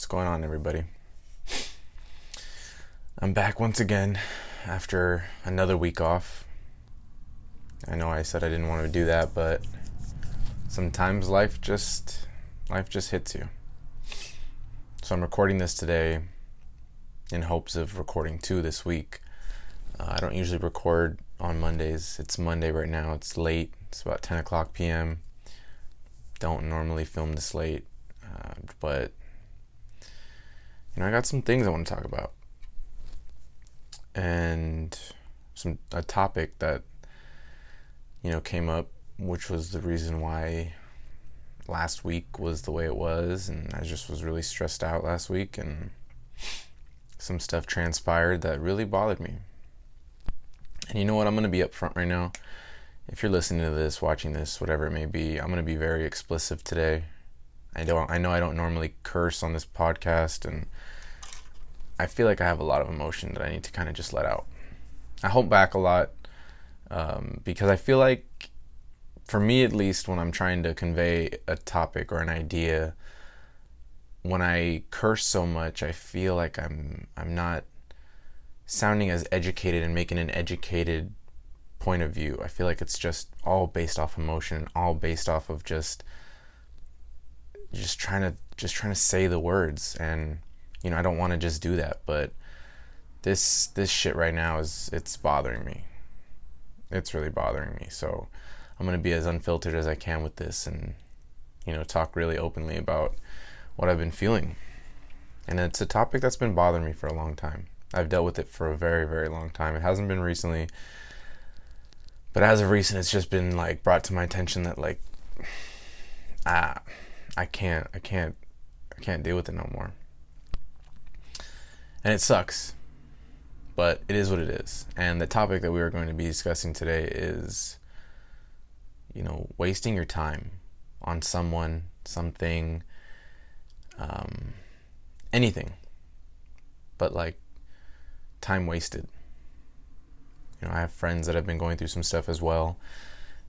What's going on, everybody? I'm back once again after another week off. I know I said I didn't want to do that, but sometimes life just life just hits you. So I'm recording this today in hopes of recording two this week. Uh, I don't usually record on Mondays. It's Monday right now. It's late. It's about 10 o'clock p.m. Don't normally film this late, uh, but you know I got some things I want to talk about, and some a topic that you know came up, which was the reason why last week was the way it was, and I just was really stressed out last week, and some stuff transpired that really bothered me. And you know what? I'm going to be upfront right now. If you're listening to this, watching this, whatever it may be, I'm going to be very explicit today. I don't I know I don't normally curse on this podcast and I feel like I have a lot of emotion that I need to kind of just let out. I hold back a lot um, because I feel like for me at least when I'm trying to convey a topic or an idea when I curse so much, I feel like I'm I'm not sounding as educated and making an educated point of view. I feel like it's just all based off emotion, all based off of just just trying to just trying to say the words and you know, I don't want to just do that, but this this shit right now is it's bothering me. It's really bothering me. So I'm going to be as unfiltered as I can with this and you know, talk really openly about what I've been feeling. And it's a topic that's been bothering me for a long time. I've dealt with it for a very, very long time. It hasn't been recently, but as of recent, it's just been like brought to my attention that like, ah, I can't, I can't, I can't deal with it no more. And it sucks, but it is what it is. And the topic that we are going to be discussing today is, you know, wasting your time on someone, something, um, anything, but like time wasted. You know, I have friends that have been going through some stuff as well,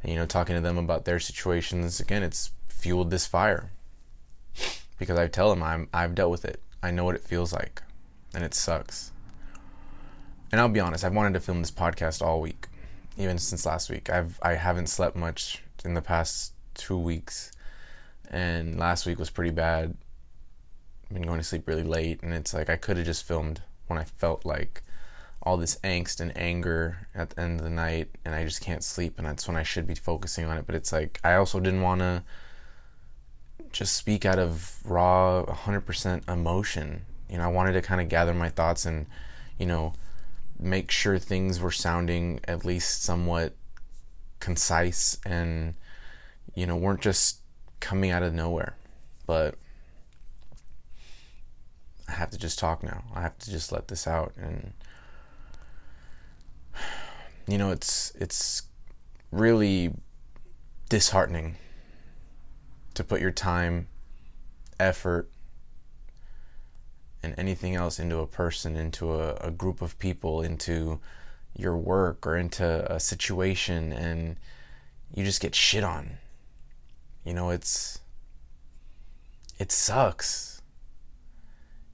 and you know, talking to them about their situations. Again, it's fueled this fire because I tell them I'm I've dealt with it. I know what it feels like, and it sucks. And I'll be honest, I've wanted to film this podcast all week, even since last week. I've I haven't slept much in the past two weeks, and last week was pretty bad. I've been going to sleep really late, and it's like I could have just filmed when I felt like all this angst and anger at the end of the night and I just can't sleep and that's when I should be focusing on it but it's like I also didn't want to just speak out of raw 100% emotion. You know I wanted to kind of gather my thoughts and you know make sure things were sounding at least somewhat concise and you know weren't just coming out of nowhere. But I have to just talk now. I have to just let this out. And you know it's it's really disheartening to put your time, effort, and anything else into a person, into a, a group of people, into your work or into a situation and you just get shit on. You know, it's it sucks.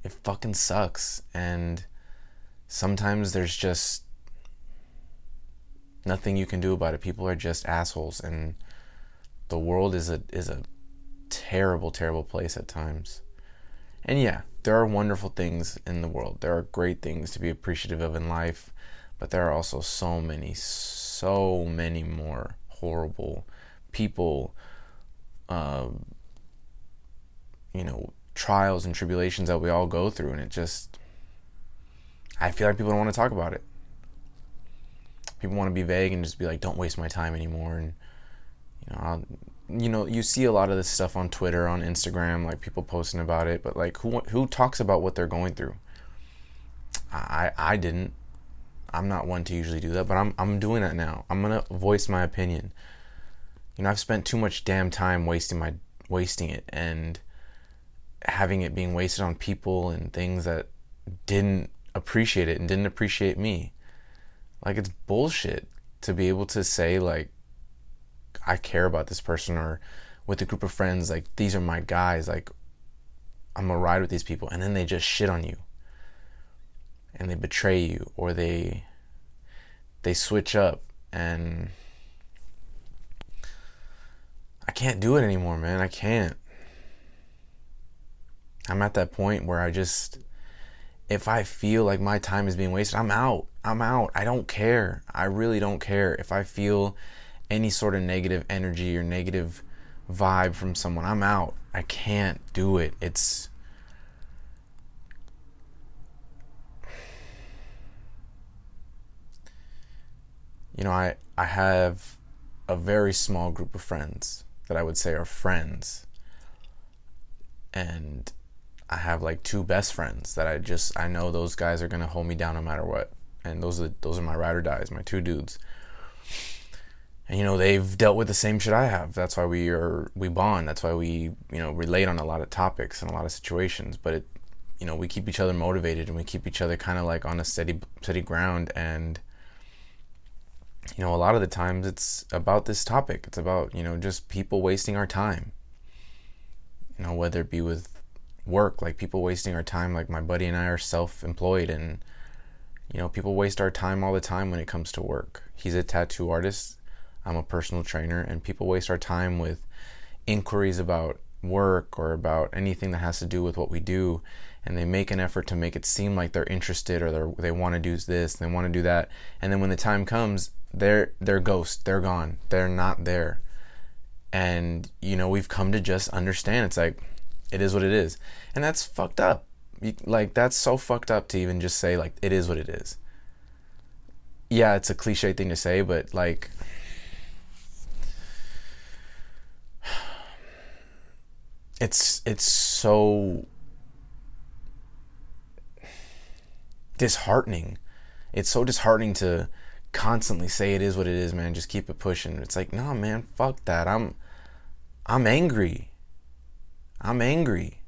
It fucking sucks and sometimes there's just nothing you can do about it. People are just assholes and the world is a is a terrible terrible place at times. And yeah, there are wonderful things in the world. There are great things to be appreciative of in life, but there are also so many so many more horrible people um, you know, trials and tribulations that we all go through and it just I feel like people don't want to talk about it people want to be vague and just be like, "Don't waste my time anymore." And you know, I'll, you know, you see a lot of this stuff on Twitter, on Instagram, like people posting about it. But like, who who talks about what they're going through? I I didn't. I'm not one to usually do that, but I'm I'm doing that now. I'm gonna voice my opinion. You know, I've spent too much damn time wasting my wasting it and having it being wasted on people and things that didn't appreciate it and didn't appreciate me. Like it's bullshit to be able to say like I care about this person or with a group of friends like these are my guys like I'm gonna ride with these people, and then they just shit on you, and they betray you, or they they switch up, and I can't do it anymore, man. I can't. I'm at that point where I just if I feel like my time is being wasted, I'm out. I'm out. I don't care. I really don't care. If I feel any sort of negative energy or negative vibe from someone, I'm out. I can't do it. It's you know, I I have a very small group of friends that I would say are friends. And I have like two best friends that I just I know those guys are gonna hold me down no matter what, and those are those are my ride or dies, my two dudes. And you know they've dealt with the same shit I have. That's why we are we bond. That's why we you know relate on a lot of topics and a lot of situations. But it, you know, we keep each other motivated and we keep each other kind of like on a steady steady ground. And you know, a lot of the times it's about this topic. It's about you know just people wasting our time. You know, whether it be with work, like people wasting our time. Like my buddy and I are self employed, and you know, people waste our time all the time when it comes to work. He's a tattoo artist, I'm a personal trainer, and people waste our time with inquiries about work or about anything that has to do with what we do. And they make an effort to make it seem like they're interested or they want to do this, they want to do that, and then when the time comes, they're they're ghost, they're gone, they're not there. And you know, we've come to just understand. It's like it is what it is and that's fucked up like that's so fucked up to even just say like it is what it is yeah it's a cliche thing to say but like it's it's so disheartening. It's so disheartening to constantly say it is what it is man. Just keep it pushing. It's like no man fuck that. I'm i'm angry. I'm angry.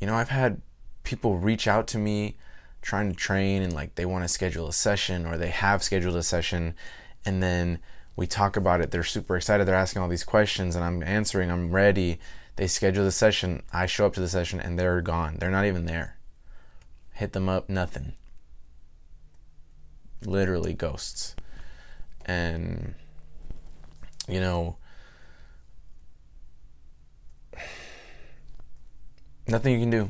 You know, I've had people reach out to me trying to train and like they want to schedule a session or they have scheduled a session and then we talk about it. They're super excited. They're asking all these questions and I'm answering. I'm ready. They schedule the session. I show up to the session and they're gone. They're not even there. Hit them up, nothing. Literally ghosts. And, you know, Nothing you can do.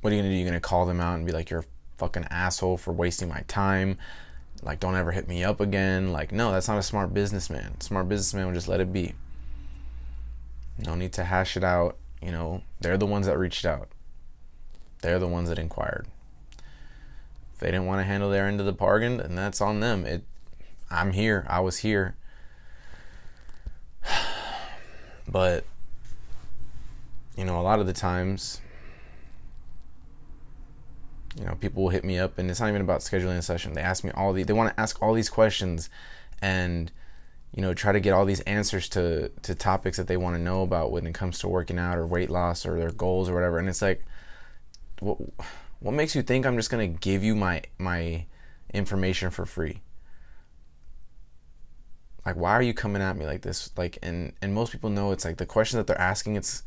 What are you gonna do? You're gonna call them out and be like, "You're a fucking asshole for wasting my time." Like, don't ever hit me up again. Like, no, that's not a smart businessman. Smart businessman would just let it be. No need to hash it out. You know, they're the ones that reached out. They're the ones that inquired. If they didn't want to handle their end of the bargain, then that's on them. It I'm here. I was here. But you know, a lot of the times, you know, people will hit me up, and it's not even about scheduling a session. They ask me all the, they want to ask all these questions, and you know, try to get all these answers to to topics that they want to know about when it comes to working out or weight loss or their goals or whatever. And it's like, what what makes you think I'm just gonna give you my my information for free? Like, why are you coming at me like this? Like, and and most people know it's like the questions that they're asking. It's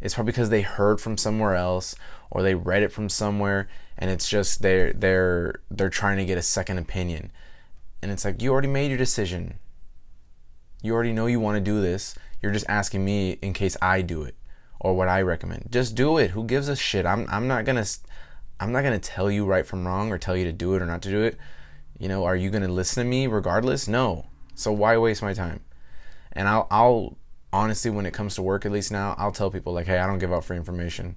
it's probably because they heard from somewhere else or they read it from somewhere and it's just they're they're they're trying to get a second opinion. And it's like you already made your decision. You already know you want to do this. You're just asking me in case I do it or what I recommend. Just do it. Who gives a shit? I'm I'm not going to I'm not going to tell you right from wrong or tell you to do it or not to do it. You know, are you going to listen to me regardless? No. So why waste my time? And I'll I'll honestly, when it comes to work, at least now, I'll tell people like, hey, I don't give out free information.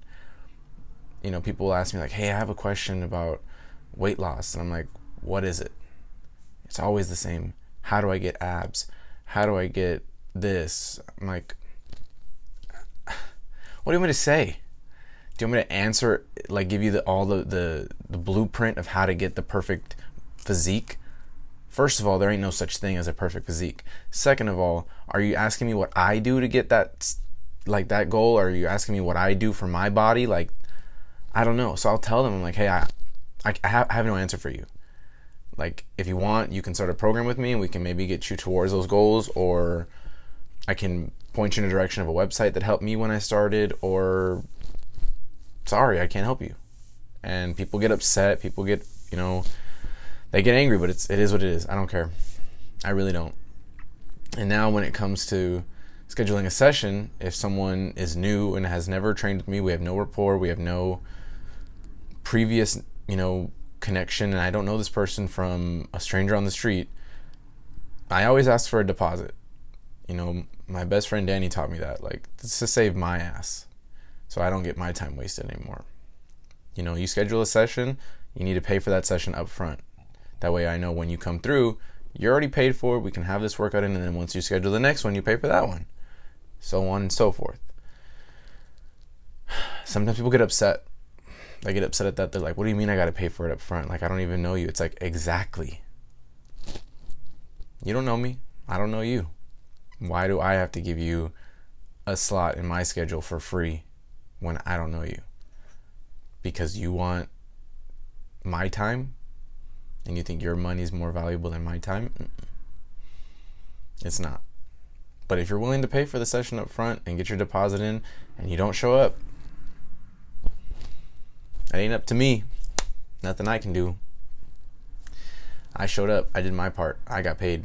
You know, people will ask me like, hey, I have a question about weight loss, and I'm like, what is it? It's always the same. How do I get abs? How do I get this? I'm like, what do you want me to say? Do you want me to answer, like, give you the, all the, the the blueprint of how to get the perfect physique? First of all, there ain't no such thing as a perfect physique. Second of all, are you asking me what I do to get that like that goal? Or are you asking me what I do for my body? Like, I don't know. So I'll tell them, I'm like, hey, I, I, I, have, I have no answer for you. Like, if you want, you can start a program with me and we can maybe get you towards those goals, or I can point you in a direction of a website that helped me when I started, or sorry, I can't help you. And people get upset. People get, you know, they get angry, but it's it is what it is. I don't care. I really don't. And now when it comes to scheduling a session, if someone is new and has never trained with me, we have no rapport, we have no previous, you know, connection, and I don't know this person from a stranger on the street, I always ask for a deposit. You know, my best friend Danny taught me that. Like, it's to save my ass so I don't get my time wasted anymore. You know, you schedule a session, you need to pay for that session up front. That way I know when you come through, you're already paid for it. We can have this workout in, and then once you schedule the next one, you pay for that one. So on and so forth. Sometimes people get upset. They get upset at that. They're like, what do you mean I got to pay for it up front? Like, I don't even know you. It's like, exactly. You don't know me. I don't know you. Why do I have to give you a slot in my schedule for free when I don't know you? Because you want my time and you think your money is more valuable than my time? It's not. But if you're willing to pay for the session up front and get your deposit in and you don't show up, it ain't up to me. Nothing I can do. I showed up. I did my part. I got paid.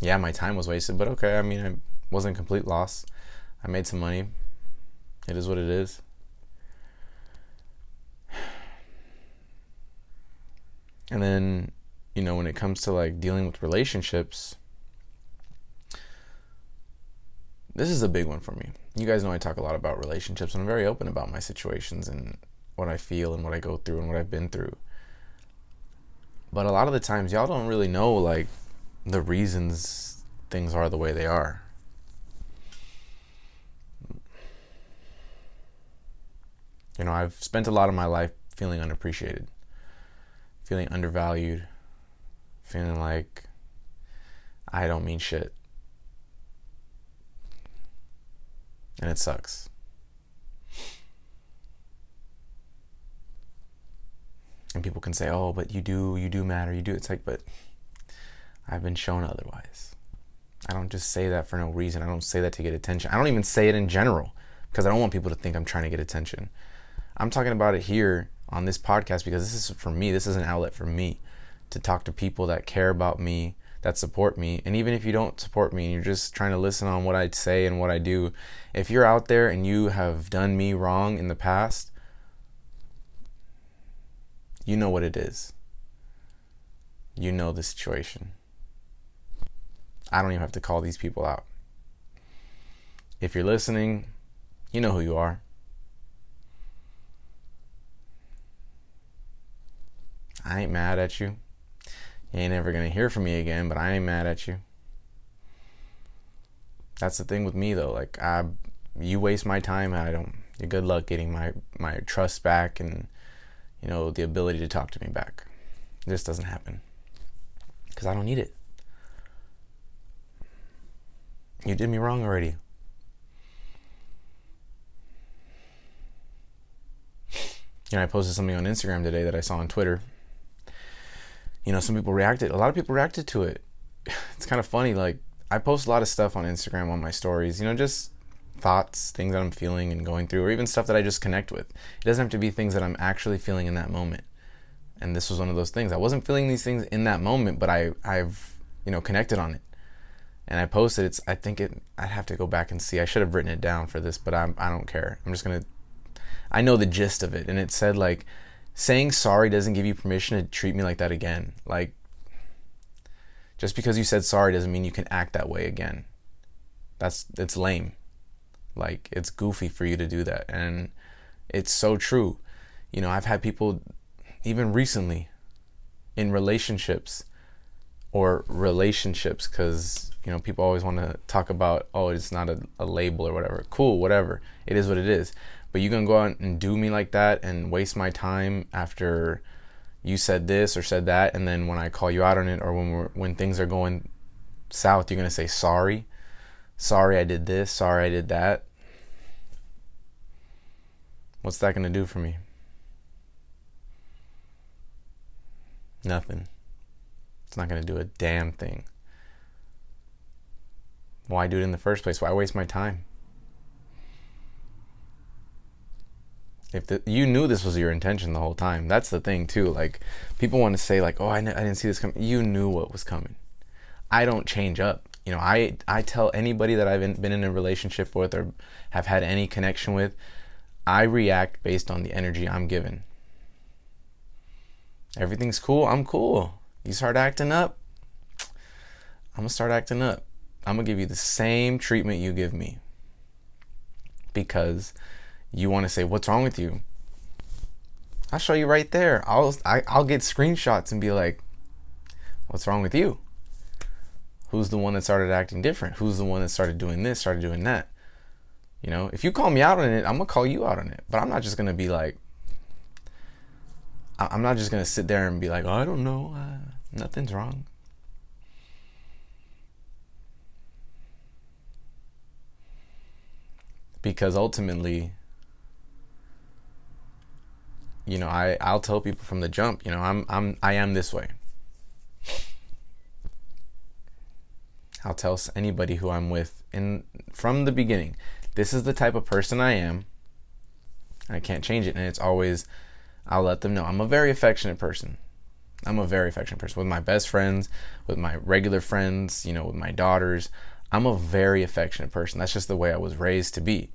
Yeah, my time was wasted, but okay. I mean, I wasn't a complete loss. I made some money. It is what it is. And then, you know, when it comes to like dealing with relationships, this is a big one for me. You guys know I talk a lot about relationships, and I'm very open about my situations and what I feel and what I go through and what I've been through. But a lot of the times, y'all don't really know like the reasons things are the way they are. You know, I've spent a lot of my life feeling unappreciated feeling undervalued, feeling like I don't mean shit. And it sucks. And people can say, "Oh, but you do, you do matter, you do." It's like, but I've been shown otherwise. I don't just say that for no reason. I don't say that to get attention. I don't even say it in general because I don't want people to think I'm trying to get attention. I'm talking about it here on this podcast because this is for me. This is an outlet for me to talk to people that care about me, that support me. And even if you don't support me and you're just trying to listen on what I say and what I do, if you're out there and you have done me wrong in the past, you know what it is. You know the situation. I don't even have to call these people out. If you're listening, you know who you are. I ain't mad at you. You ain't ever gonna hear from me again, but I ain't mad at you. That's the thing with me though. Like I, you waste my time, and I don't. Good luck getting my my trust back and you know the ability to talk to me back. This doesn't happen because I don't need it. You did me wrong already. You know, I posted something on Instagram today that I saw on Twitter you know, some people reacted. A lot of people reacted to it. It's kind of funny. Like, I post a lot of stuff on Instagram on my stories, you know, just thoughts, things that I'm feeling and going through, or even stuff that I just connect with. It doesn't have to be things that I'm actually feeling in that moment. And this was one of those things. I wasn't feeling these things in that moment, but I, I've, you know, connected on it. And I posted. It's. I think it. I'd have to go back and see. I should have written it down for this, but I'm. I don't care. I'm just gonna. I know the gist of it, and it said like, saying sorry doesn't give you permission to treat me like that again. Like, just because you said sorry doesn't mean you can act that way again. That's it's lame. Like it's goofy for you to do that, and it's so true. You know, I've had people, even recently, in relationships, or relationships, because you know people always want to talk about oh it's not a, a label or whatever. Cool, whatever. It is what it is. But you gonna go out and do me like that and waste my time after you said this or said that, and then when I call you out on it or when we're, when things are going south, you're gonna say sorry, sorry I did this, sorry I did that. What's that gonna do for me? Nothing. It's not gonna do a damn thing. Why do it in the first place? Why waste my time? If the, you knew this was your intention the whole time, that's the thing too. Like people want to say like, "Oh, I didn't see this coming." You knew what was coming. I don't change up. You know, I I tell anybody that I've been in a relationship with or have had any connection with, I react based on the energy I'm given. Everything's cool. I'm cool. You start acting up, I'm gonna start acting up. I'm gonna give you the same treatment you give me because you want to say what's wrong with you? I'll show you right there. I'll I, i will get screenshots and be like what's wrong with you? Who's the one that started acting different? Who's the one that started doing this started doing that? You know if you call me out on it i'm gonna call you out on it. But i'm not just gonna be like i'm not just gonna sit there and be like oh, i don't know uh, nothing's wrong. Because ultimately you know i i'll tell people from the jump you know i'm i'm i am this way. I'll tell anybody who i'm with in from the beginning this is the type of person i am. I can't change it and it's always i'll let them know. I'm a very affectionate person. I'm a very affectionate person. With my best friends with my regular friends you know with my daughters i'm a very affectionate person. That's just the way i was raised to be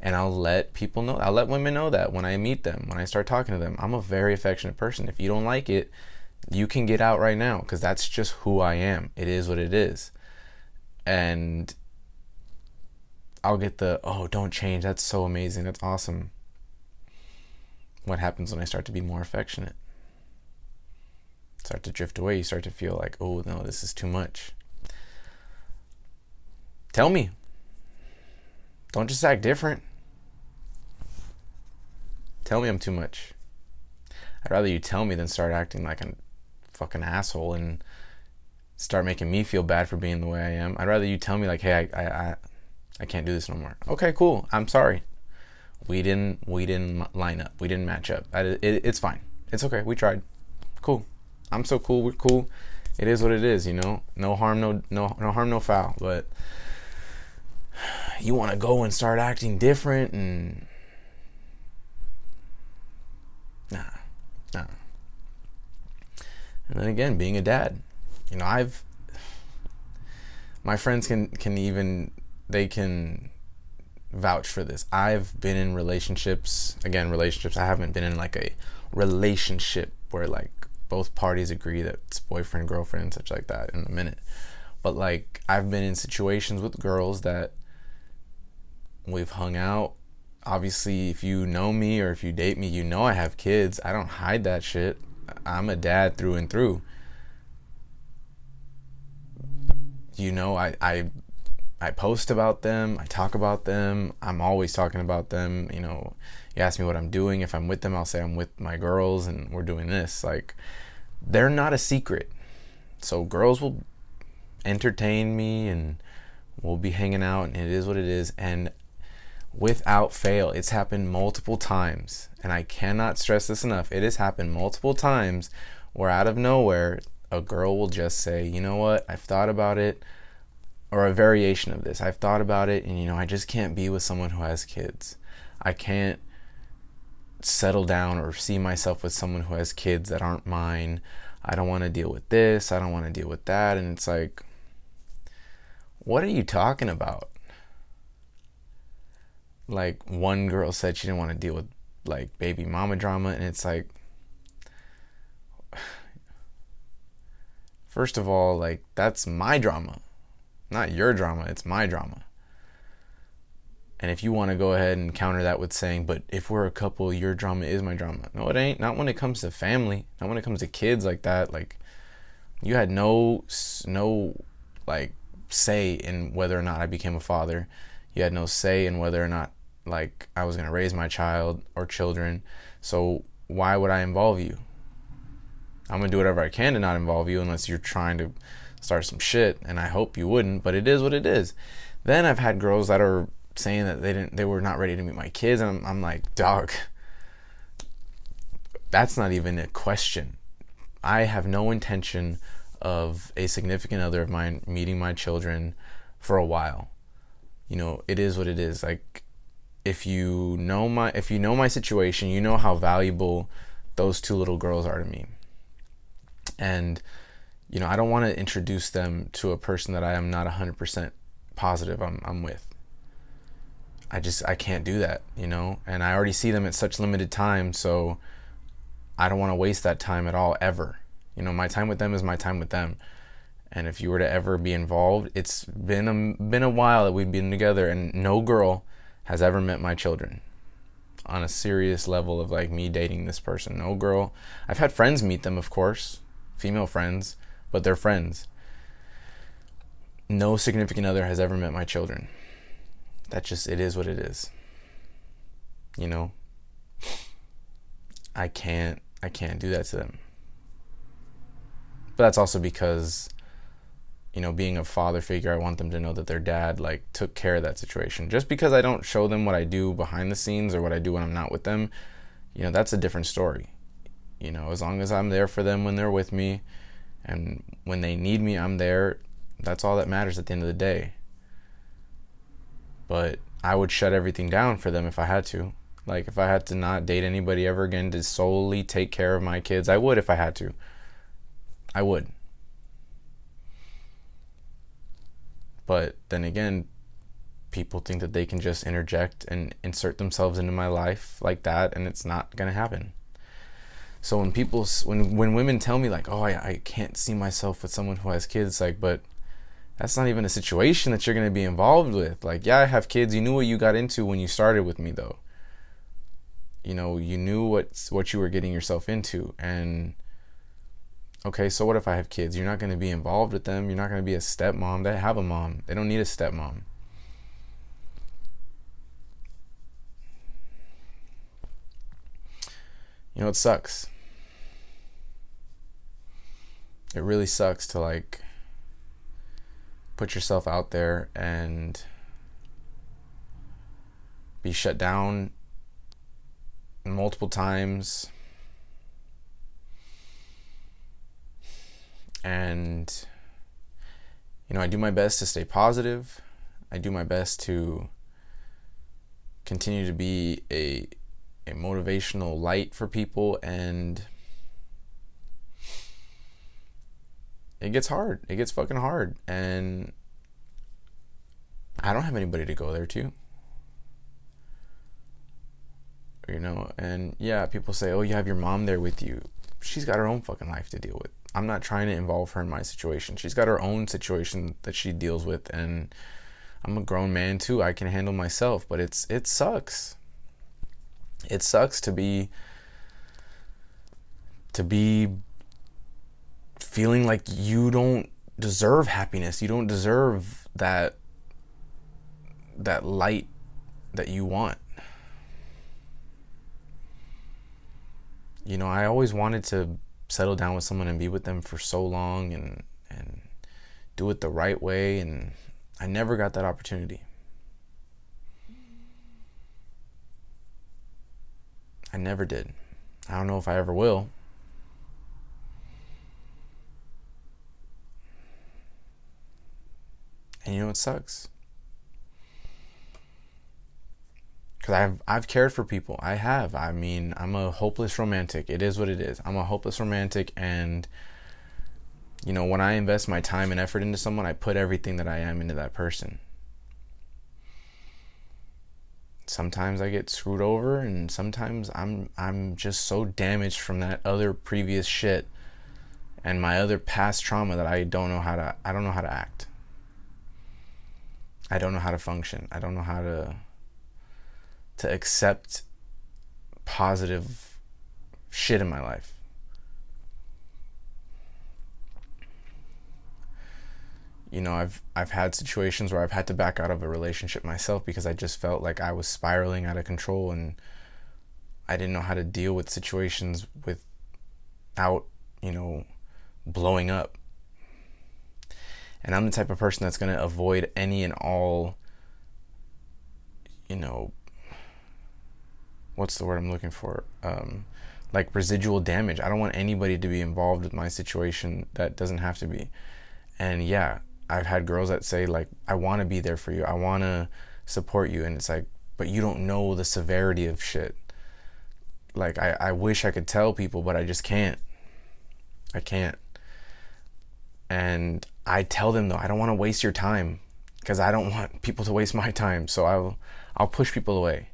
and I'll let people know. I'll let women know that when I meet them, when I start talking to them, I'm a very affectionate person. If you don't like it, you can get out right now because that's just who I am. It is what it is. And I'll get the, oh, don't change. That's so amazing. That's awesome. What happens when I start to be more affectionate? Start to drift away. You start to feel like, oh, no, this is too much. Tell me. Don't just act different. Tell me I'm too much. I'd rather you tell me than start acting like a fucking asshole and start making me feel bad for being the way I am. I'd rather you tell me like, hey, I, I, I, I can't do this no more. Okay, cool. I'm sorry. We didn't, we didn't line up. We didn't match up. I, it, it's fine. It's okay. We tried. Cool. I'm so cool. We're cool. It is what it is. You know, no harm, no, no, no harm, no foul. But you want to go and start acting different and Nah, nah. And then again, being a dad, you know, I've my friends can can even they can vouch for this. I've been in relationships, again, relationships. I haven't been in like a relationship where like both parties agree that it's boyfriend, girlfriend, and such like that in a minute. But like I've been in situations with girls that we've hung out obviously if you know me or if you date me you know i have kids i don't hide that shit i'm a dad through and through. You know i i i post about them i talk about them i'm always talking about them you know. You ask me what i'm doing if i'm with them i'll say i'm with my girls and we're doing this. Like they're not a secret. So girls will entertain me and we'll be hanging out and it is what it is. And without fail. It's happened multiple times, and I cannot stress this enough. It has happened multiple times where out of nowhere, a girl will just say, You know what? I've thought about it. Or a variation of this. I've thought about it, and you know, I just can't be with someone who has kids. I can't settle down or see myself with someone who has kids that aren't mine. I don't want to deal with this. I don't want to deal with that. And it's like, what are you talking about? Like one girl said she didn't want to deal with like baby mama drama and it's like first of all like that's my drama not your drama it's my drama. And if you want to go ahead and counter that with saying but if we're a couple your drama is my drama no it ain't. Not when it comes to family not when it comes to kids like that like you had no no like say in whether or not I became a father. You had no say in whether or not like I was going to raise my child or children. So why would I involve you? I'm going to do whatever I can to not involve you unless you're trying to start some shit and I hope you wouldn't, but it is what it is. Then I've had girls that are saying that they didn't they were not ready to meet my kids and I'm, I'm like, "Dog, that's not even a question. I have no intention of a significant other of mine meeting my children for a while. You know, it is what it is. Like if you know my if you know my situation, you know how valuable those two little girls are to me. And you know, I don't want to introduce them to a person that I am not 100% positive I'm I'm with. I just I can't do that, you know? And I already see them at such limited time, so I don't want to waste that time at all ever. You know, my time with them is my time with them. And if you were to ever be involved, it's been a been a while that we've been together and no girl has ever met my children on a serious level of like me dating this person. No girl. I've had friends meet them, of course, female friends, but they're friends. No significant other has ever met my children. That just it is what it is. You know? I can't I can't do that to them. But that's also because you know, being a father figure, I want them to know that their dad like took care of that situation. Just because I don't show them what I do behind the scenes or what I do when I'm not with them, you know, that's a different story. You know, as long as I'm there for them when they're with me and when they need me, I'm there. That's all that matters at the end of the day. But I would shut everything down for them if I had to. Like if I had to not date anybody ever again to solely take care of my kids, I would if I had to. I would. But then again, people think that they can just interject and insert themselves into my life like that, and it's not gonna happen. So when people, when when women tell me like, "Oh, I, I can't see myself with someone who has kids," like, but that's not even a situation that you're gonna be involved with. Like, yeah, I have kids. You knew what you got into when you started with me, though. You know, you knew what what you were getting yourself into, and okay, so what if I have kids? You're not going to be involved with them. You're not going to be a stepmom. They have a mom. They don't need a stepmom. You know, it sucks. It really sucks to like put yourself out there and be shut down multiple times and you know, I do my best to stay positive. I do my best to continue to be a a motivational light for people and it gets hard. It gets fucking hard and I don't have anybody to go there to. You know, and yeah, people say, "Oh, you have your mom there with you." She's got her own fucking life to deal with. I'm not trying to involve her in my situation. She's got her own situation that she deals with and I'm a grown man too. I can handle myself, but it's it sucks. It sucks to be to be feeling like you don't deserve happiness. You don't deserve that that light that you want. You know, I always wanted to settle down with someone and be with them for so long and and do it the right way and I never got that opportunity. I never did. I don't know if I ever will. And you know it sucks. Because I've I've cared for people. I have. I mean, I'm a hopeless romantic. It is what it is. I'm a hopeless romantic, and you know, when I invest my time and effort into someone, I put everything that I am into that person. Sometimes I get screwed over, and sometimes I'm I'm just so damaged from that other previous shit and my other past trauma that I don't know how to I don't know how to act. I don't know how to function. I don't know how to to accept positive shit in my life. You know, I've I've had situations where I've had to back out of a relationship myself because I just felt like I was spiraling out of control and I didn't know how to deal with situations without, you know, blowing up. And I'm the type of person that's going to avoid any and all you know, what's the word I'm looking for? Um, like residual damage. I don't want anybody to be involved with my situation that doesn't have to be. And yeah, I've had girls that say like I want to be there for you. I want to support you and it's like but you don't know the severity of shit. Like I I wish I could tell people but I just can't. I can't. And I tell them though, I don't want to waste your time because I don't want people to waste my time. So I'll I'll push people away.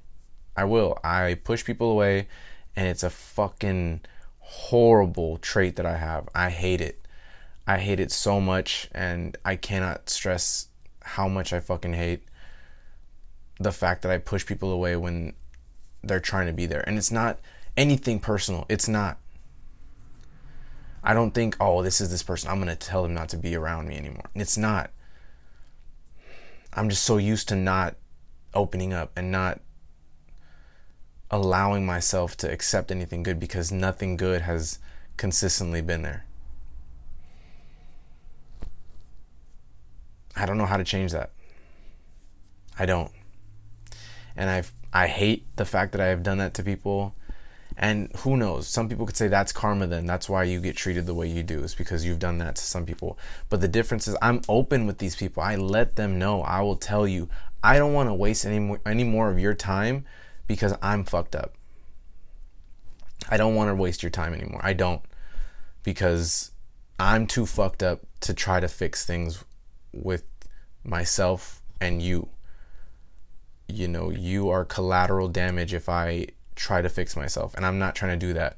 I will. I push people away and it's a fucking horrible trait that I have. I hate it. I hate it so much and I cannot stress how much I fucking hate the fact that I push people away when they're trying to be there. And it's not anything personal. It's not. I don't think, oh, this is this person. I'm going to tell them not to be around me anymore. It's not. I'm just so used to not opening up and not allowing myself to accept anything good because nothing good has consistently been there. I don't know how to change that. I don't. And I I hate the fact that I have done that to people and who knows? Some people could say that's karma then. That's why you get treated the way you do. It's because you've done that to some people. But the difference is I'm open with these people. I let them know. I will tell you, I don't want to waste any more, any more of your time because I'm fucked up. I don't want to waste your time anymore. I don't. Because I'm too fucked up to try to fix things with myself and you. You know, you are collateral damage if I try to fix myself. And I'm not trying to do that.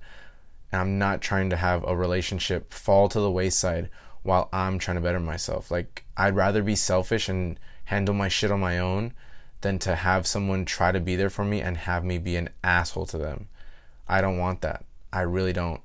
And I'm not trying to have a relationship fall to the wayside while I'm trying to better myself. Like, I'd rather be selfish and handle my shit on my own than to have someone try to be there for me and have me be an asshole to them. I don't want that. I really don't.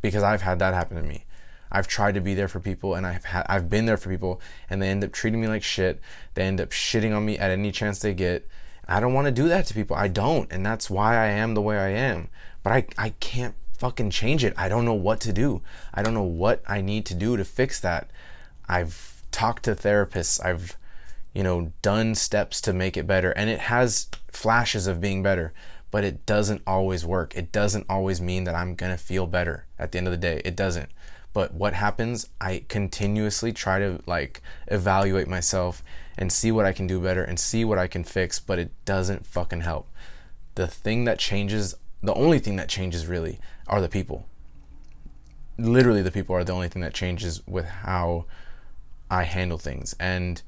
Because I've had that happen to me. I've tried to be there for people and I've I've been there for people and they end up treating me like shit. They end up shitting on me at any chance they get I don't want to do that to people. I don't. And that's why I am the way I am. But I, I can't fucking change it. I don't know what to do. I don't know what I need to do to fix that. I've talked to therapists. I've, you know, done steps to make it better. And it has flashes of being better, but it doesn't always work. It doesn't always mean that I'm going to feel better at the end of the day. It doesn't. But what happens, I continuously try to like evaluate myself and see what I can do better and see what I can fix, but it doesn't fucking help. The thing that changes, the only thing that changes really are the people. Literally, the people are the only thing that changes with how I handle things. And,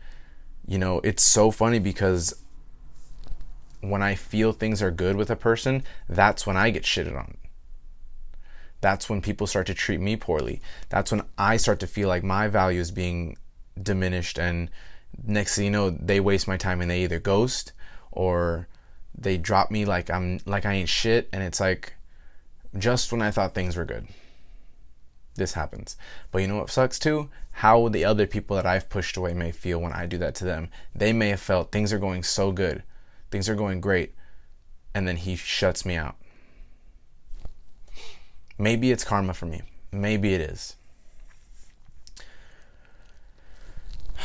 you know, it's so funny because when I feel things are good with a person, that's when I get shitted on. That's when people start to treat me poorly. That's when I start to feel like my value is being diminished and next thing you know they waste my time and they either ghost or they drop me like I'm like I ain't shit and it's like just when I thought things were good this happens. But you know what sucks too? How the other people that I've pushed away may feel when I do that to them. They may have felt things are going so good things are going great and then he shuts me out. Maybe it's karma for me. Maybe it is.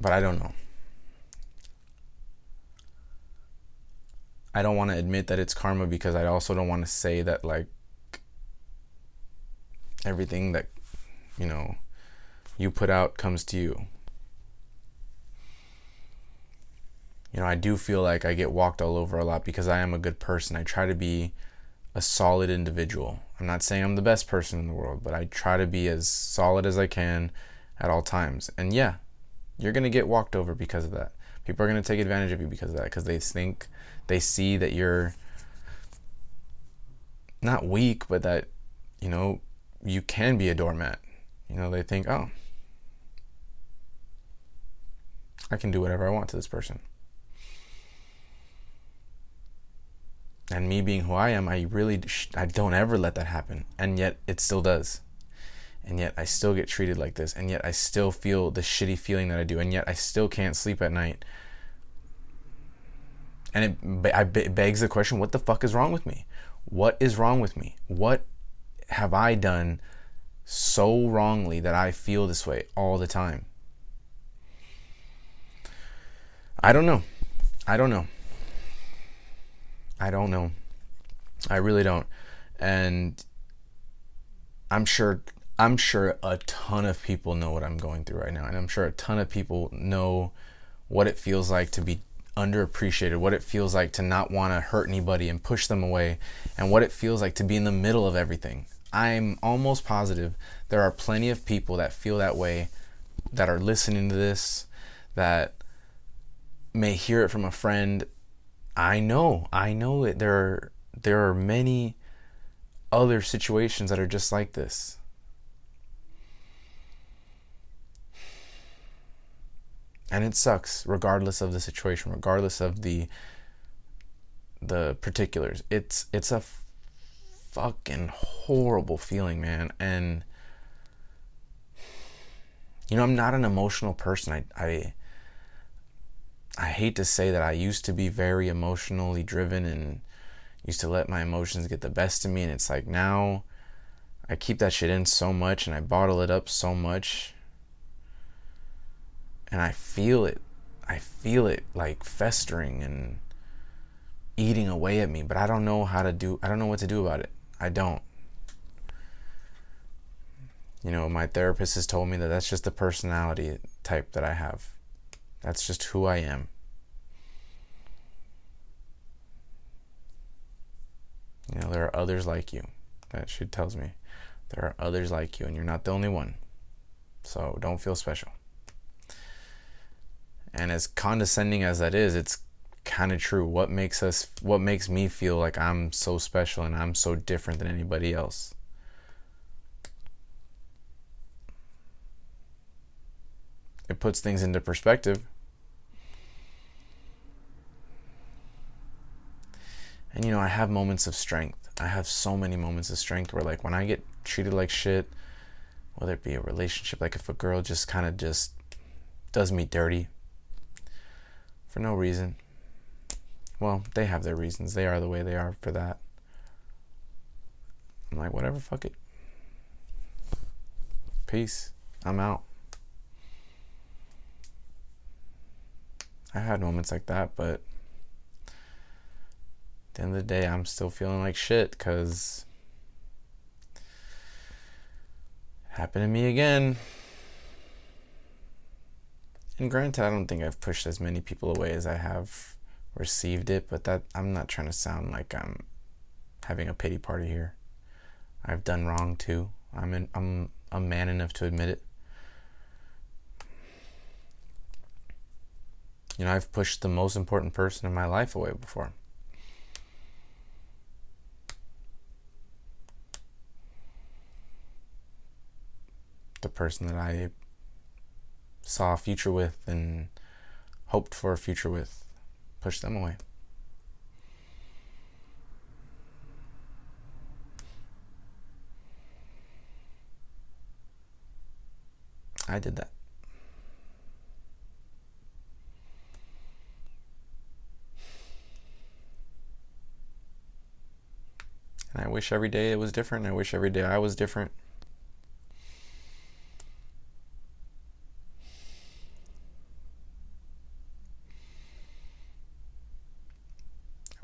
But I don't know. I don't want to admit that it's karma because I also don't want to say that like everything that you know you put out comes to you. You know, I do feel like I get walked all over a lot because I am a good person. I try to be a solid individual. I'm not saying I'm the best person in the world, but I try to be as solid as I can at all times. And yeah, you're going to get walked over because of that. People are going to take advantage of you because of that because they think they see that you're not weak, but that you know you can be a doormat. You know, they think, "Oh, I can do whatever I want to this person." And me being who I am, I really I don't ever let that happen, and yet it still does and yet I still get treated like this, and yet I still feel the shitty feeling that I do, and yet I still can't sleep at night. And it, I, begs the question what the fuck is wrong with me? What is wrong with me? What have I done so wrongly that I feel this way all the time? I don't know. I don't know. I don't know. I really don't. And I'm sure I'm sure a ton of people know what I'm going through right now, and I'm sure a ton of people know what it feels like to be underappreciated, what it feels like to not want to hurt anybody and push them away, and what it feels like to be in the middle of everything. I'm almost positive there are plenty of people that feel that way that are listening to this that may hear it from a friend. I know, I know it. There are there are many other situations that are just like this. And it sucks regardless of the situation regardless of the the particulars. It's it's a fucking horrible feeling man. And you know i'm not an emotional person. I i i hate to say that i used to be very emotionally driven and used to let my emotions get the best of me. And it's like now i keep that shit in so much and i bottle it up so much and I feel it. I feel it like festering and eating away at me, but I don't know how to do I don't know what to do about it. I don't. You know, my therapist has told me that that's just the personality type that I have. That's just who I am. You know, there are others like you. That she tells me. There are others like you, and you're not the only one. So don't feel special. And as condescending as that is, it's kind of true. What makes us what makes me feel like I'm so special and I'm so different than anybody else? It puts things into perspective. And you know, I have moments of strength. I have so many moments of strength where like when I get treated like shit, whether it be a relationship, like if a girl just kind of just does me dirty, for no reason. Well, they have their reasons. They are the way they are for that. I'm like, whatever, fuck it. Peace. I'm out. I had moments like that, but at the end of the day, I'm still feeling like shit because happened to me again. And granted, I don't think I've pushed as many people away as I have received it, but that I'm not trying to sound like I'm having a pity party here. I've done wrong too. I'm in, I'm a man enough to admit it. You know, I've pushed the most important person in my life away before. The person that I saw a future with and hoped for a future with, push them away. I did that. And I wish every day it was different. I wish every day I was different.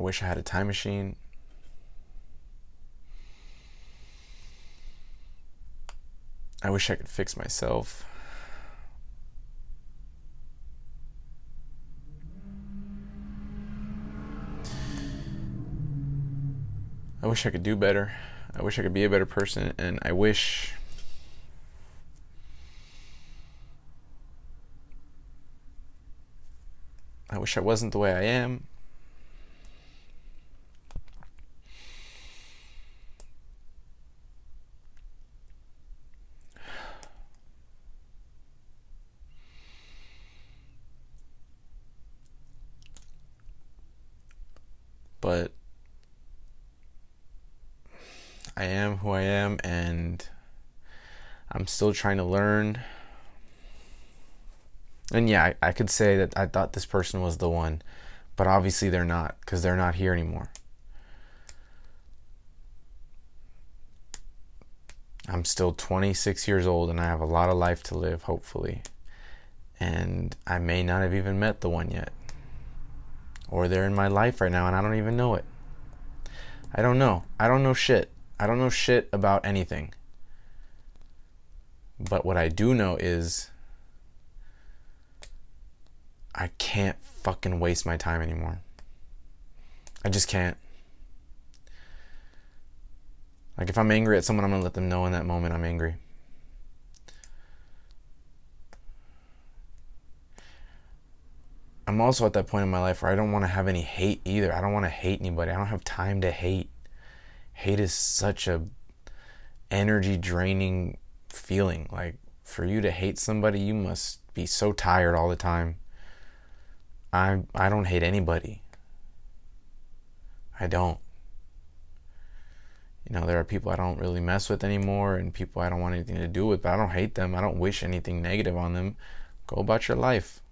Wish I had a time machine. I wish I could fix myself. I wish I could do better. I wish I could be a better person, and I wish. I wish I wasn't the way I am. but I am who I am and I'm still trying to learn. And yeah, I, I could say that I thought this person was the one, but obviously they're not because they're not here anymore. I'm still 26 years old and I have a lot of life to live, hopefully. And I may not have even met the one yet or they're in my life right now and I don't even know it. I don't know. I don't know shit. I don't know shit about anything. But what I do know is I can't fucking waste my time anymore. I just can't. Like, if I'm angry at someone, I'm to let them know in that moment I'm angry. I'm also at that point in my life where I don't want to have any hate either. I don't want to hate anybody. I don't have time to hate. Hate is such a energy draining feeling. Like for you to hate somebody, you must be so tired all the time. I I don't hate anybody. I don't. You know, there are people I don't really mess with anymore and people I don't want anything to do with, but I don't hate them. I don't wish anything negative on them. Go about your life.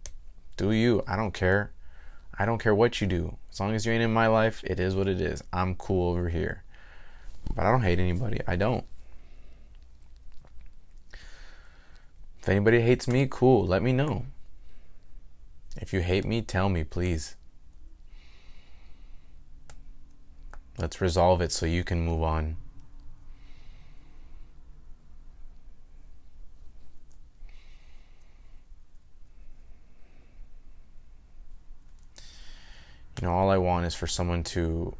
Do you. I don't care. I don't care what you do. As long as you ain't in my life, it is what it is. I'm cool over here. But I don't hate anybody. I don't. If anybody hates me, cool. Let me know. If you hate me, tell me, please. Let's resolve it so you can move on. You know, all I want is for someone to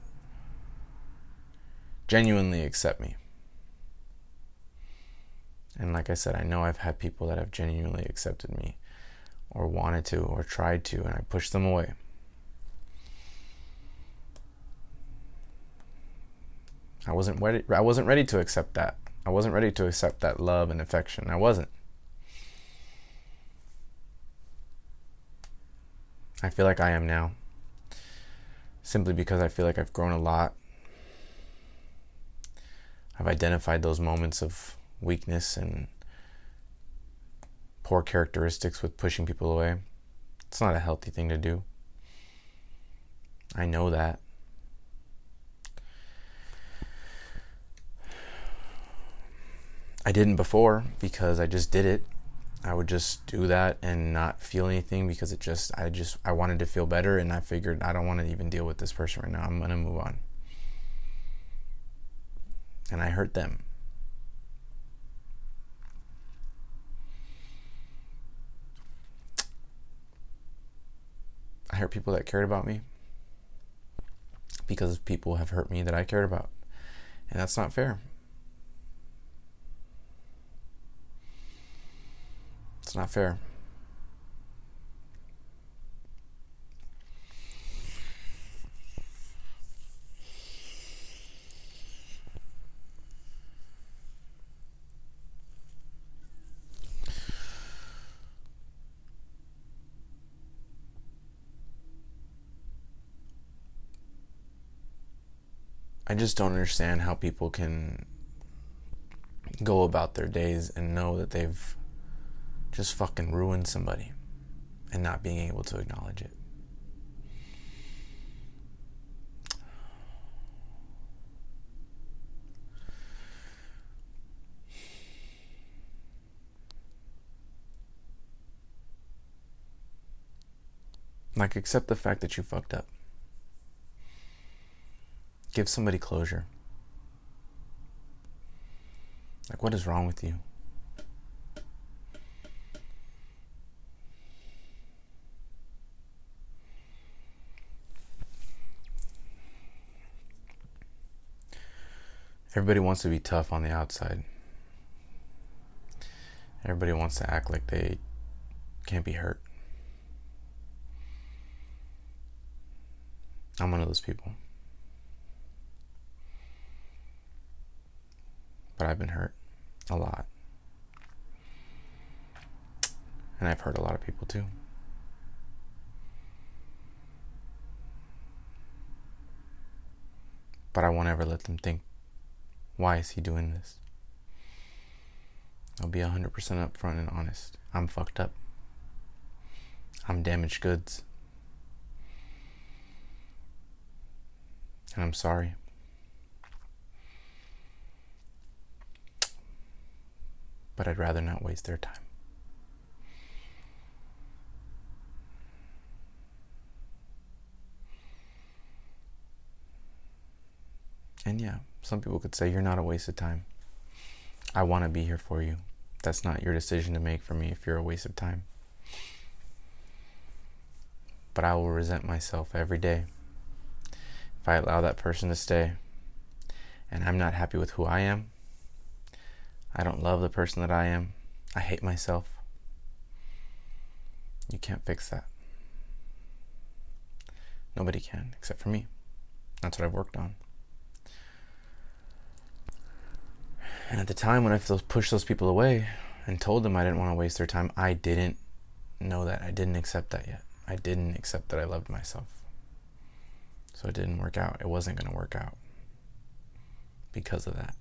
genuinely accept me. And like I said, I know I've had people that have genuinely accepted me or wanted to or tried to, and I pushed them away. I wasn't ready. I wasn't ready to accept that. I wasn't ready to accept that love and affection. I wasn't. I feel like I am now. Simply because I feel like I've grown a lot. I've identified those moments of weakness and poor characteristics with pushing people away. It's not a healthy thing to do. I know that. I didn't before because I just did it. I would just do that and not feel anything because it just I just I wanted to feel better and I figured I don't want to even deal with this person right now. I'm going to move on. And I hurt them. I hurt people that cared about me because people have hurt me that I cared about. And that's not fair. It's not fair. Just don't understand how people can go about their days and know that they've just fucking ruined somebody and not being able to acknowledge it. Like, accept the fact that you fucked up. Give somebody closure. Like, what is wrong with you? Everybody wants to be tough on the outside. Everybody wants to act like they can't be hurt. I'm one of those people. But I've been hurt a lot. And I've hurt a lot of people too. But I won't ever let them think why is he doing this? I'll be 100% upfront and honest. I'm fucked up. I'm damaged goods. And I'm sorry. But I'd rather not waste their time. And yeah, Some people could say, You're not a waste of time. I want to be here for you. That's not your decision to make for me if you're a waste of time. But I will resent myself every day if I allow that person to stay and I'm not happy with who I am. I don't love the person that I am. I hate myself. You can't fix that. Nobody can, except for me. That's what I've worked on. And at the time when I pushed those people away and told them I didn't want to waste their time, I didn't know that. I didn't accept that yet. I didn't accept that I loved myself. So it didn't work out. It wasn't going to work out because of that.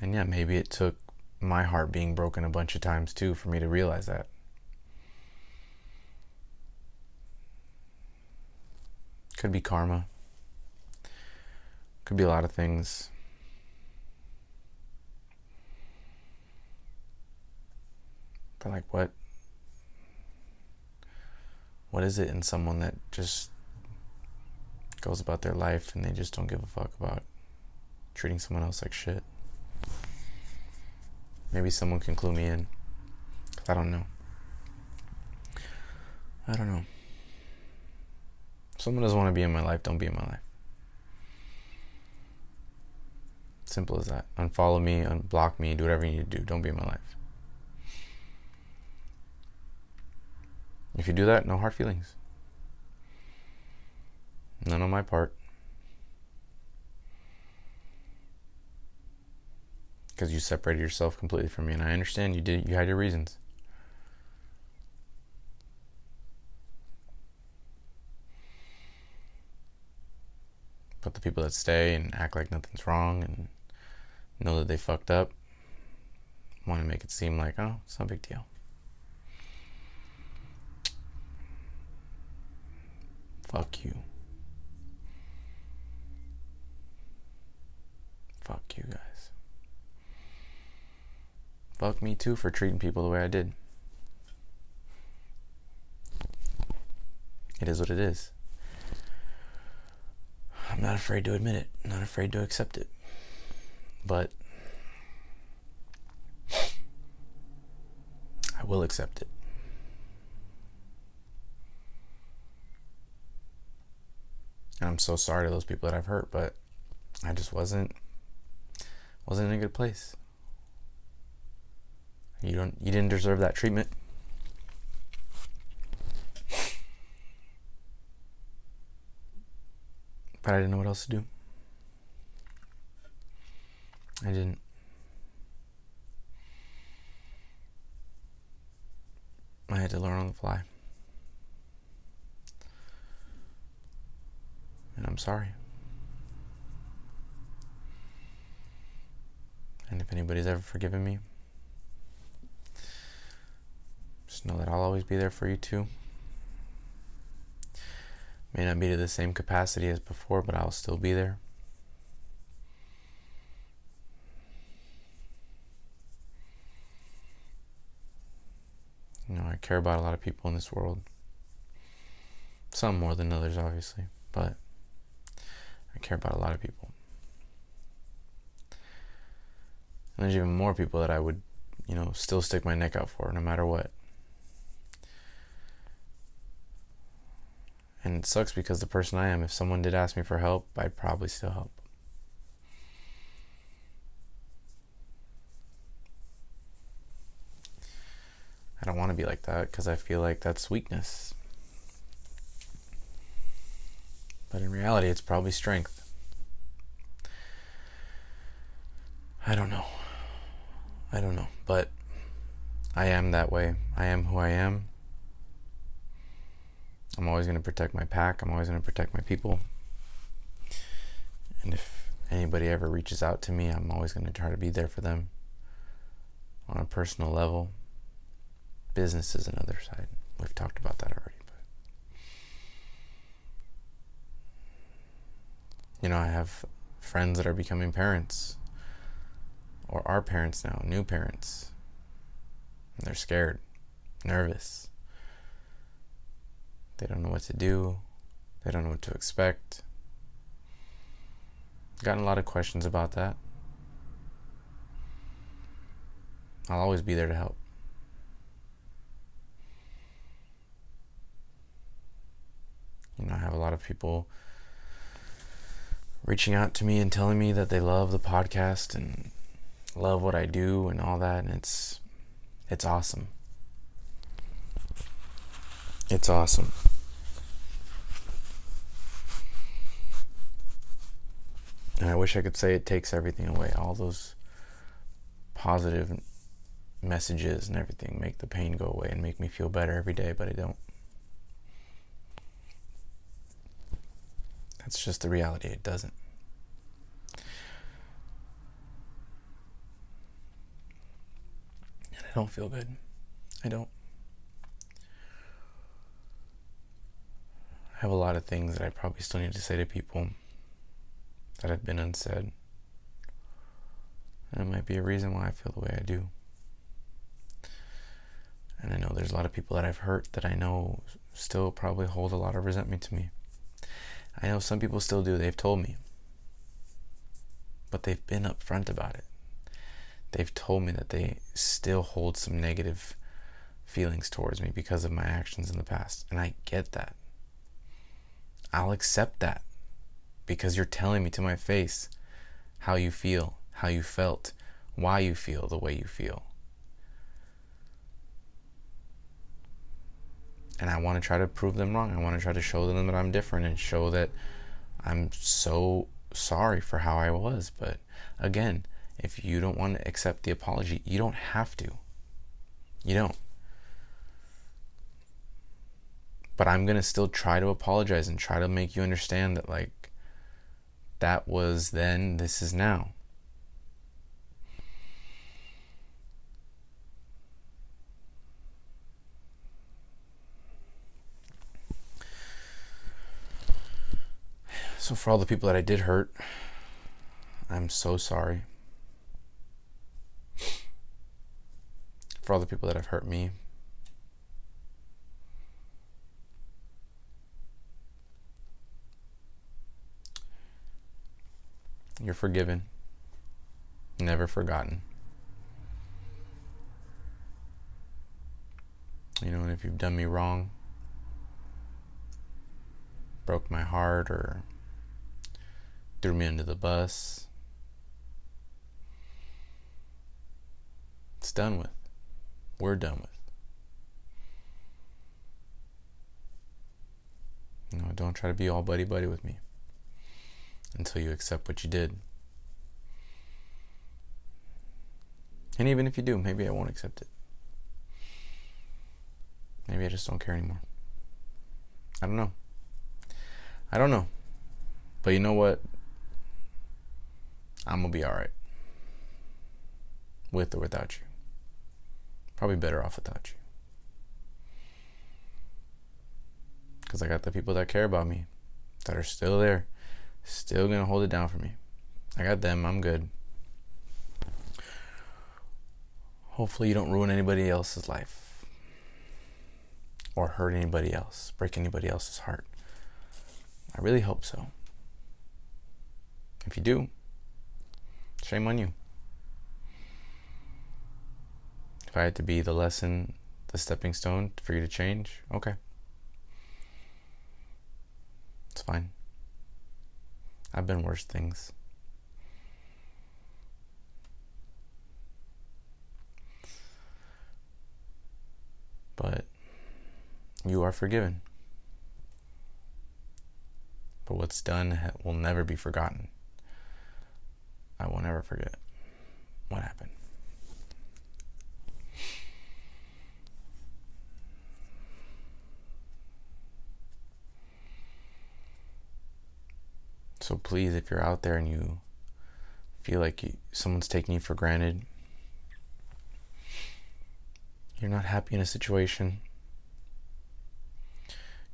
And yeah, maybe it took my heart being broken a bunch of times too for me to realize that. Could be karma. Could be a lot of things. But like what what is it in someone that just goes about their life and they just don't give a fuck about treating someone else like shit? Maybe someone can clue me in. I don't know. I don't know. If someone doesn't want to be in my life, don't be in my life. Simple as that. Unfollow me, unblock me, do whatever you need to do. Don't be in my life. If you do that, no hard feelings. None on my part. Because you separated yourself completely from me, and I understand you did. You had your reasons. But the people that stay and act like nothing's wrong and know that they fucked up want to make it seem like, oh, it's no big deal. Fuck you. Fuck you guys. Fuck me too for treating people the way I did. It is what it is. I'm not afraid to admit it, not afraid to accept it. But I will accept it. And I'm so sorry to those people that I've hurt, but I just wasn't wasn't in a good place. You don't you didn't deserve that treatment. But I didn't know what else to do. I didn't. I had to learn on the fly. And I'm sorry. And if anybody's ever forgiven me, just know that I'll always be there for you too. May not be to the same capacity as before, but I'll still be there. You know, I care about a lot of people in this world. Some more than others, obviously, but I care about a lot of people. And there's even more people that I would, you know, still stick my neck out for no matter what. And it sucks because the person I am, if someone did ask me for help, I'd probably still help. I don't want to be like that because I feel like that's weakness. But in reality, it's probably strength. I don't know. I don't know. But I am that way. I am who I am. I'm always going to protect my pack. I'm always going to protect my people. And if anybody ever reaches out to me, I'm always going to try to be there for them on a personal level. Business is another side. We've talked about that already. you know, I have friends that are becoming parents or are parents now, new parents. And they're scared, nervous. They don't know what to do. They don't know what to expect. Gotten a lot of questions about that. I'll always be there to help. You know, I have a lot of people reaching out to me and telling me that they love the podcast and love what I do and all that and it's it's awesome. It's awesome. And I wish I could say it takes everything away. All those positive messages and everything make the pain go away and make me feel better every day, but I don't. That's just the reality. It doesn't. And I don't feel good. I don't. I have a lot of things that I probably still need to say to people that have been unsaid. And it might be a reason why I feel the way I do. And I know there's a lot of people that I've hurt that I know still probably hold a lot of resentment to me. I know some people still do, they've told me. But they've been upfront about it. They've told me that they still hold some negative feelings towards me because of my actions in the past. And I get that. I'll accept that because you're telling me to my face how you feel, how you felt, why you feel the way you feel. and I want to try to prove them wrong. I want to try to show them that I'm different and show that I'm so sorry for how I was. But again, if you don't want to accept the apology, you don't have to. You don't. But I'm going to still try to apologize and try to make you understand that, like, that was then, this is now. So, for all the people that I did hurt, I'm so sorry. For all the people that have hurt me, you're forgiven, never forgotten. You know, and if you've done me wrong, broke my heart, or threw me under the bus. It's done with. We're done with. You know, don't try to be all buddy buddy with me until you accept what you did. And even if you do, maybe I won't accept it. Maybe I just don't care anymore. I don't know. I don't know. But you know what? I'm gonna be alright. With or without you. Probably better off without you. Because I got the people that care about me, that are still there, still gonna hold it down for me. I got them, I'm good. Hopefully, you don't ruin anybody else's life or hurt anybody else, break anybody else's heart. I really hope so. If you do, Shame on you. If I had to be the lesson, the stepping stone for you to change, okay. It's fine. I've been worse things. But you are forgiven. But what's done will never be forgotten. I will never forget what happened. So please, if you're out there and you feel like you, someone's taking you for granted, you're not happy in a situation,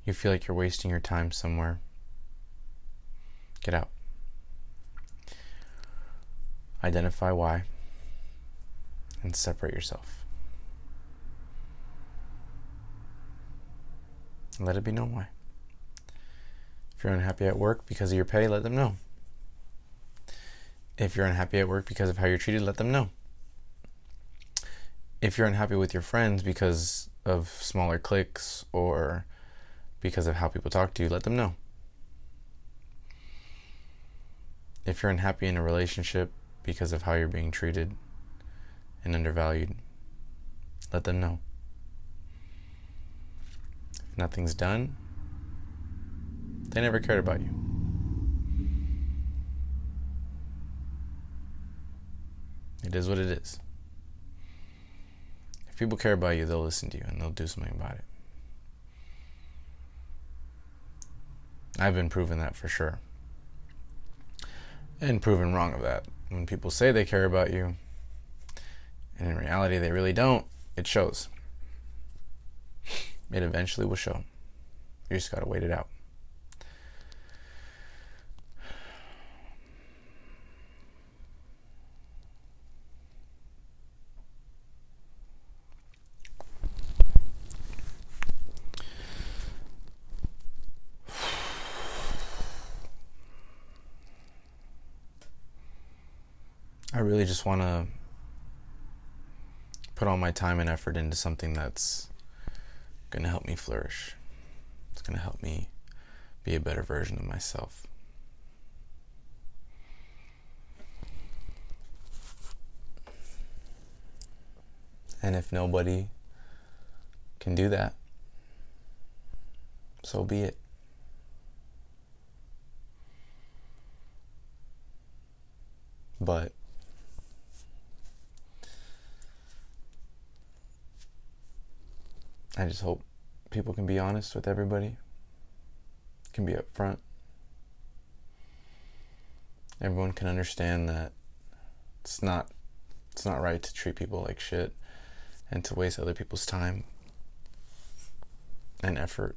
you feel like you're wasting your time somewhere, get out. Identify why and separate yourself. Let it be known why. If you're unhappy at work because of your pay, let them know. If you're unhappy at work because of how you're treated, let them know. If you're unhappy with your friends because of smaller cliques or because of how people talk to you, let them know. If you're unhappy in a relationship because of how you're being treated and undervalued, let them know. If nothing's done, they never cared about you. It is what it is. If people care about you, they'll listen to you and they'll do something about it. I've been proven that for sure. And proven wrong of that. When people say they care about you, and in reality they really don't, it shows. It eventually will show. You just gotta wait it out. I really just want to put all my time and effort into something that's going to help me flourish. It's going to help me be a better version of myself. And if nobody can do that, so be it. But I just hope people can be honest with everybody, can be upfront. Everyone can understand that it's not it's not right to treat people like shit and to waste other people's time and effort.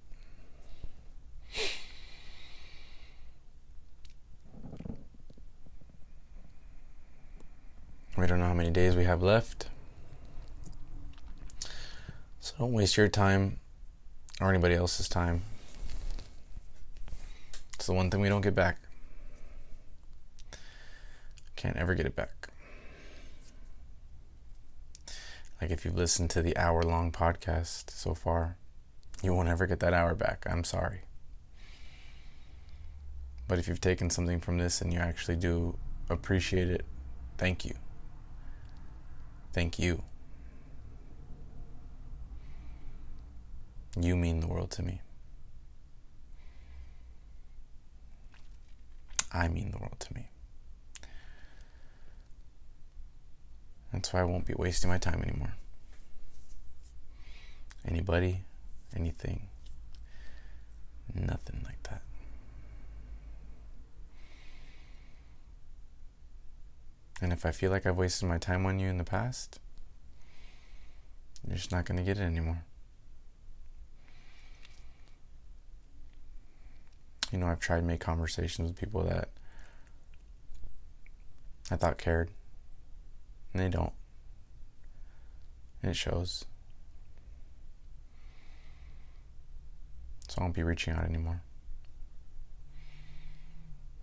We don't know how many days we have left. So don't waste your time or anybody else's time. It's the one thing we don't get back. Can't ever get it back. Like if you've listened to the hour long podcast so far, you won't ever get that hour back. I'm sorry. But if you've taken something from this and you actually do appreciate it, thank you. Thank you. You mean the world to me. I mean the world to me. That's why I won't be wasting my time anymore. Anybody, anything, nothing like that. And if I feel like I've wasted my time on you in the past, you're just not going to get it anymore. You know, I've tried to make conversations with people that I thought cared, and they don't. And it shows. So I won't be reaching out anymore.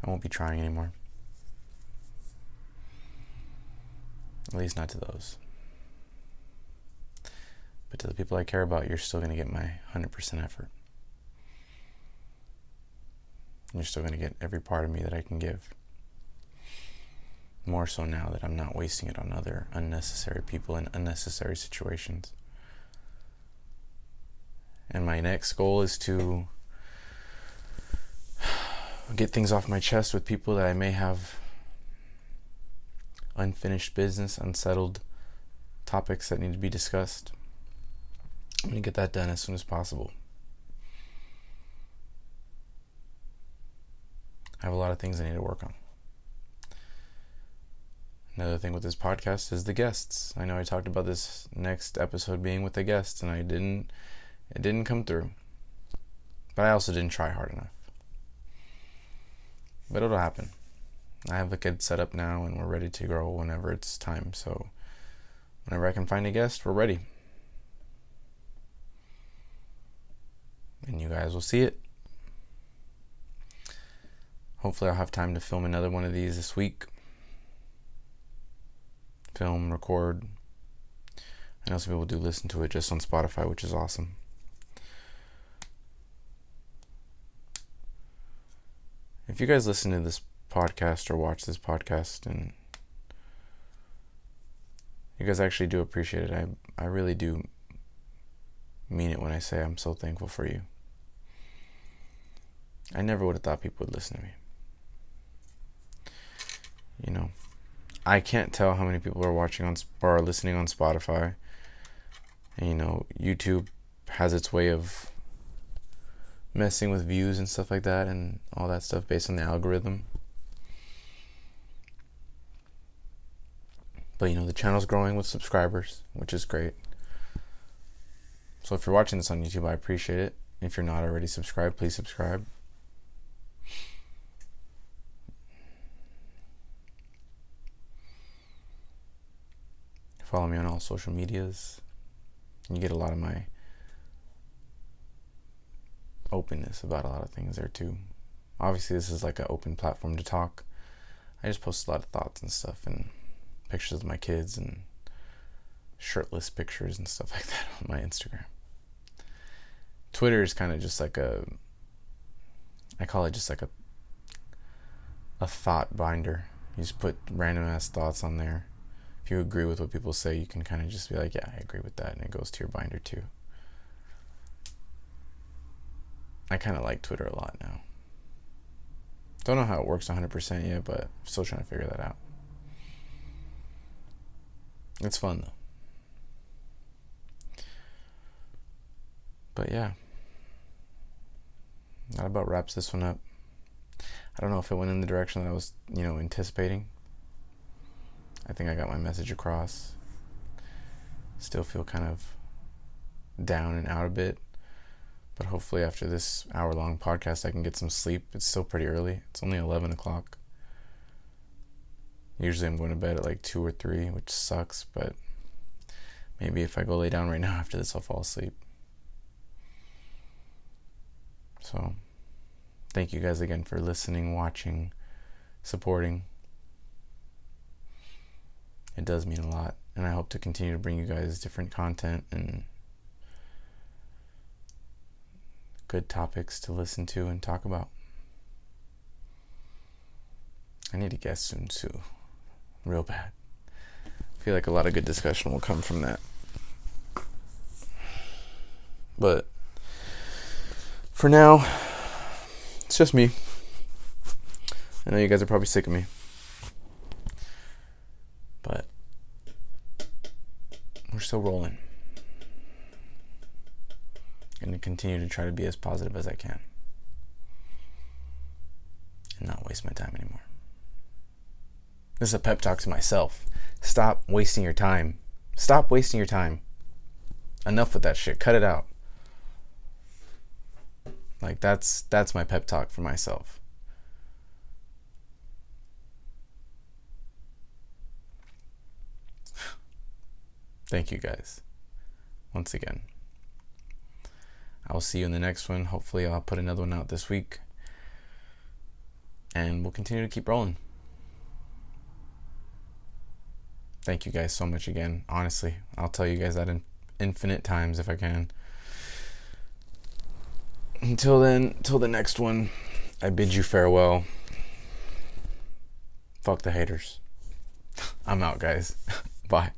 I won't be trying anymore. At least not to those. But to the people I care about, you're still going to get my 100% effort. You're still going to get every part of me that I can give. More so now that I'm not wasting it on other unnecessary people in unnecessary situations. And my next goal is to get things off my chest with people that I may have unfinished business, unsettled topics that need to be discussed. I'm going to get that done as soon as possible. I have a lot of things I need to work on. Another thing with this podcast is the guests. I know I talked about this next episode being with the guests, and I didn't. It didn't come through. But I also didn't try hard enough. But it'll happen. I have the kids set up now, and we're ready to grow whenever it's time. So, whenever I can find a guest, we're ready. And you guys will see it. Hopefully, I'll have time to film another one of these this week. film, record. I know some people do listen to it just on Spotify, which is awesome. If you guys listen to this podcast or watch this podcast and you guys actually do appreciate it, I I really do mean it when I say I'm so thankful for you. I never would have thought people would listen to me. You know, I can't tell how many people are watching on or listening on Spotify. And, you know, YouTube has its way of messing with views and stuff like that and all that stuff based on the algorithm. But you know, the channel's growing with subscribers, which is great. So if you're watching this on YouTube, I appreciate it. If you're not already subscribed, please subscribe. Follow me on all social medias. You get a lot of my openness about a lot of things there too. Obviously, this is like an open platform to talk. I just post a lot of thoughts and stuff and pictures of my kids and shirtless pictures and stuff like that on my Instagram. Twitter is kind of just like a I call it just like a a thought binder. You just put random ass thoughts on there. If you agree with what people say, you can kind of just be like, yeah, I agree with that, and it goes to your binder too. I kind of like Twitter a lot now. Don't know how it works 100% yet, but still trying to figure that out. It's fun though. But yeah. That about wraps this one up. I don't know if it went in the direction that I was, you know, anticipating. I think I got my message across. Still feel kind of down and out a bit. But hopefully, after this hour long podcast, I can get some sleep. It's still pretty early. It's only 11 o'clock. Usually, I'm going to bed at like 2 or 3, which sucks, but maybe if I go lay down right now after this, I'll fall asleep. So, thank you guys again for listening, watching, supporting. It does mean a lot, and I hope to continue to bring you guys different content and good topics to listen to and talk about. I need a guest soon too. Real bad. I feel like a lot of good discussion will come from that. But for now, it's just me. I know you guys are probably sick of me. But we're still rolling. And to continue to try to be as positive as I can and not waste my time anymore. This is a pep talk to myself. Stop wasting your time. Stop wasting your time. Enough with that shit. Cut it out. Like that's that's my pep talk for myself. Thank you guys. Once again. I will see you in the next one. Hopefully, I'll put another one out this week. And we'll continue to keep rolling. Thank you guys so much again. Honestly, I'll tell you guys that in infinite times if I can. Until then, till the next one, I bid you farewell. Fuck the haters. I'm out, guys. Bye.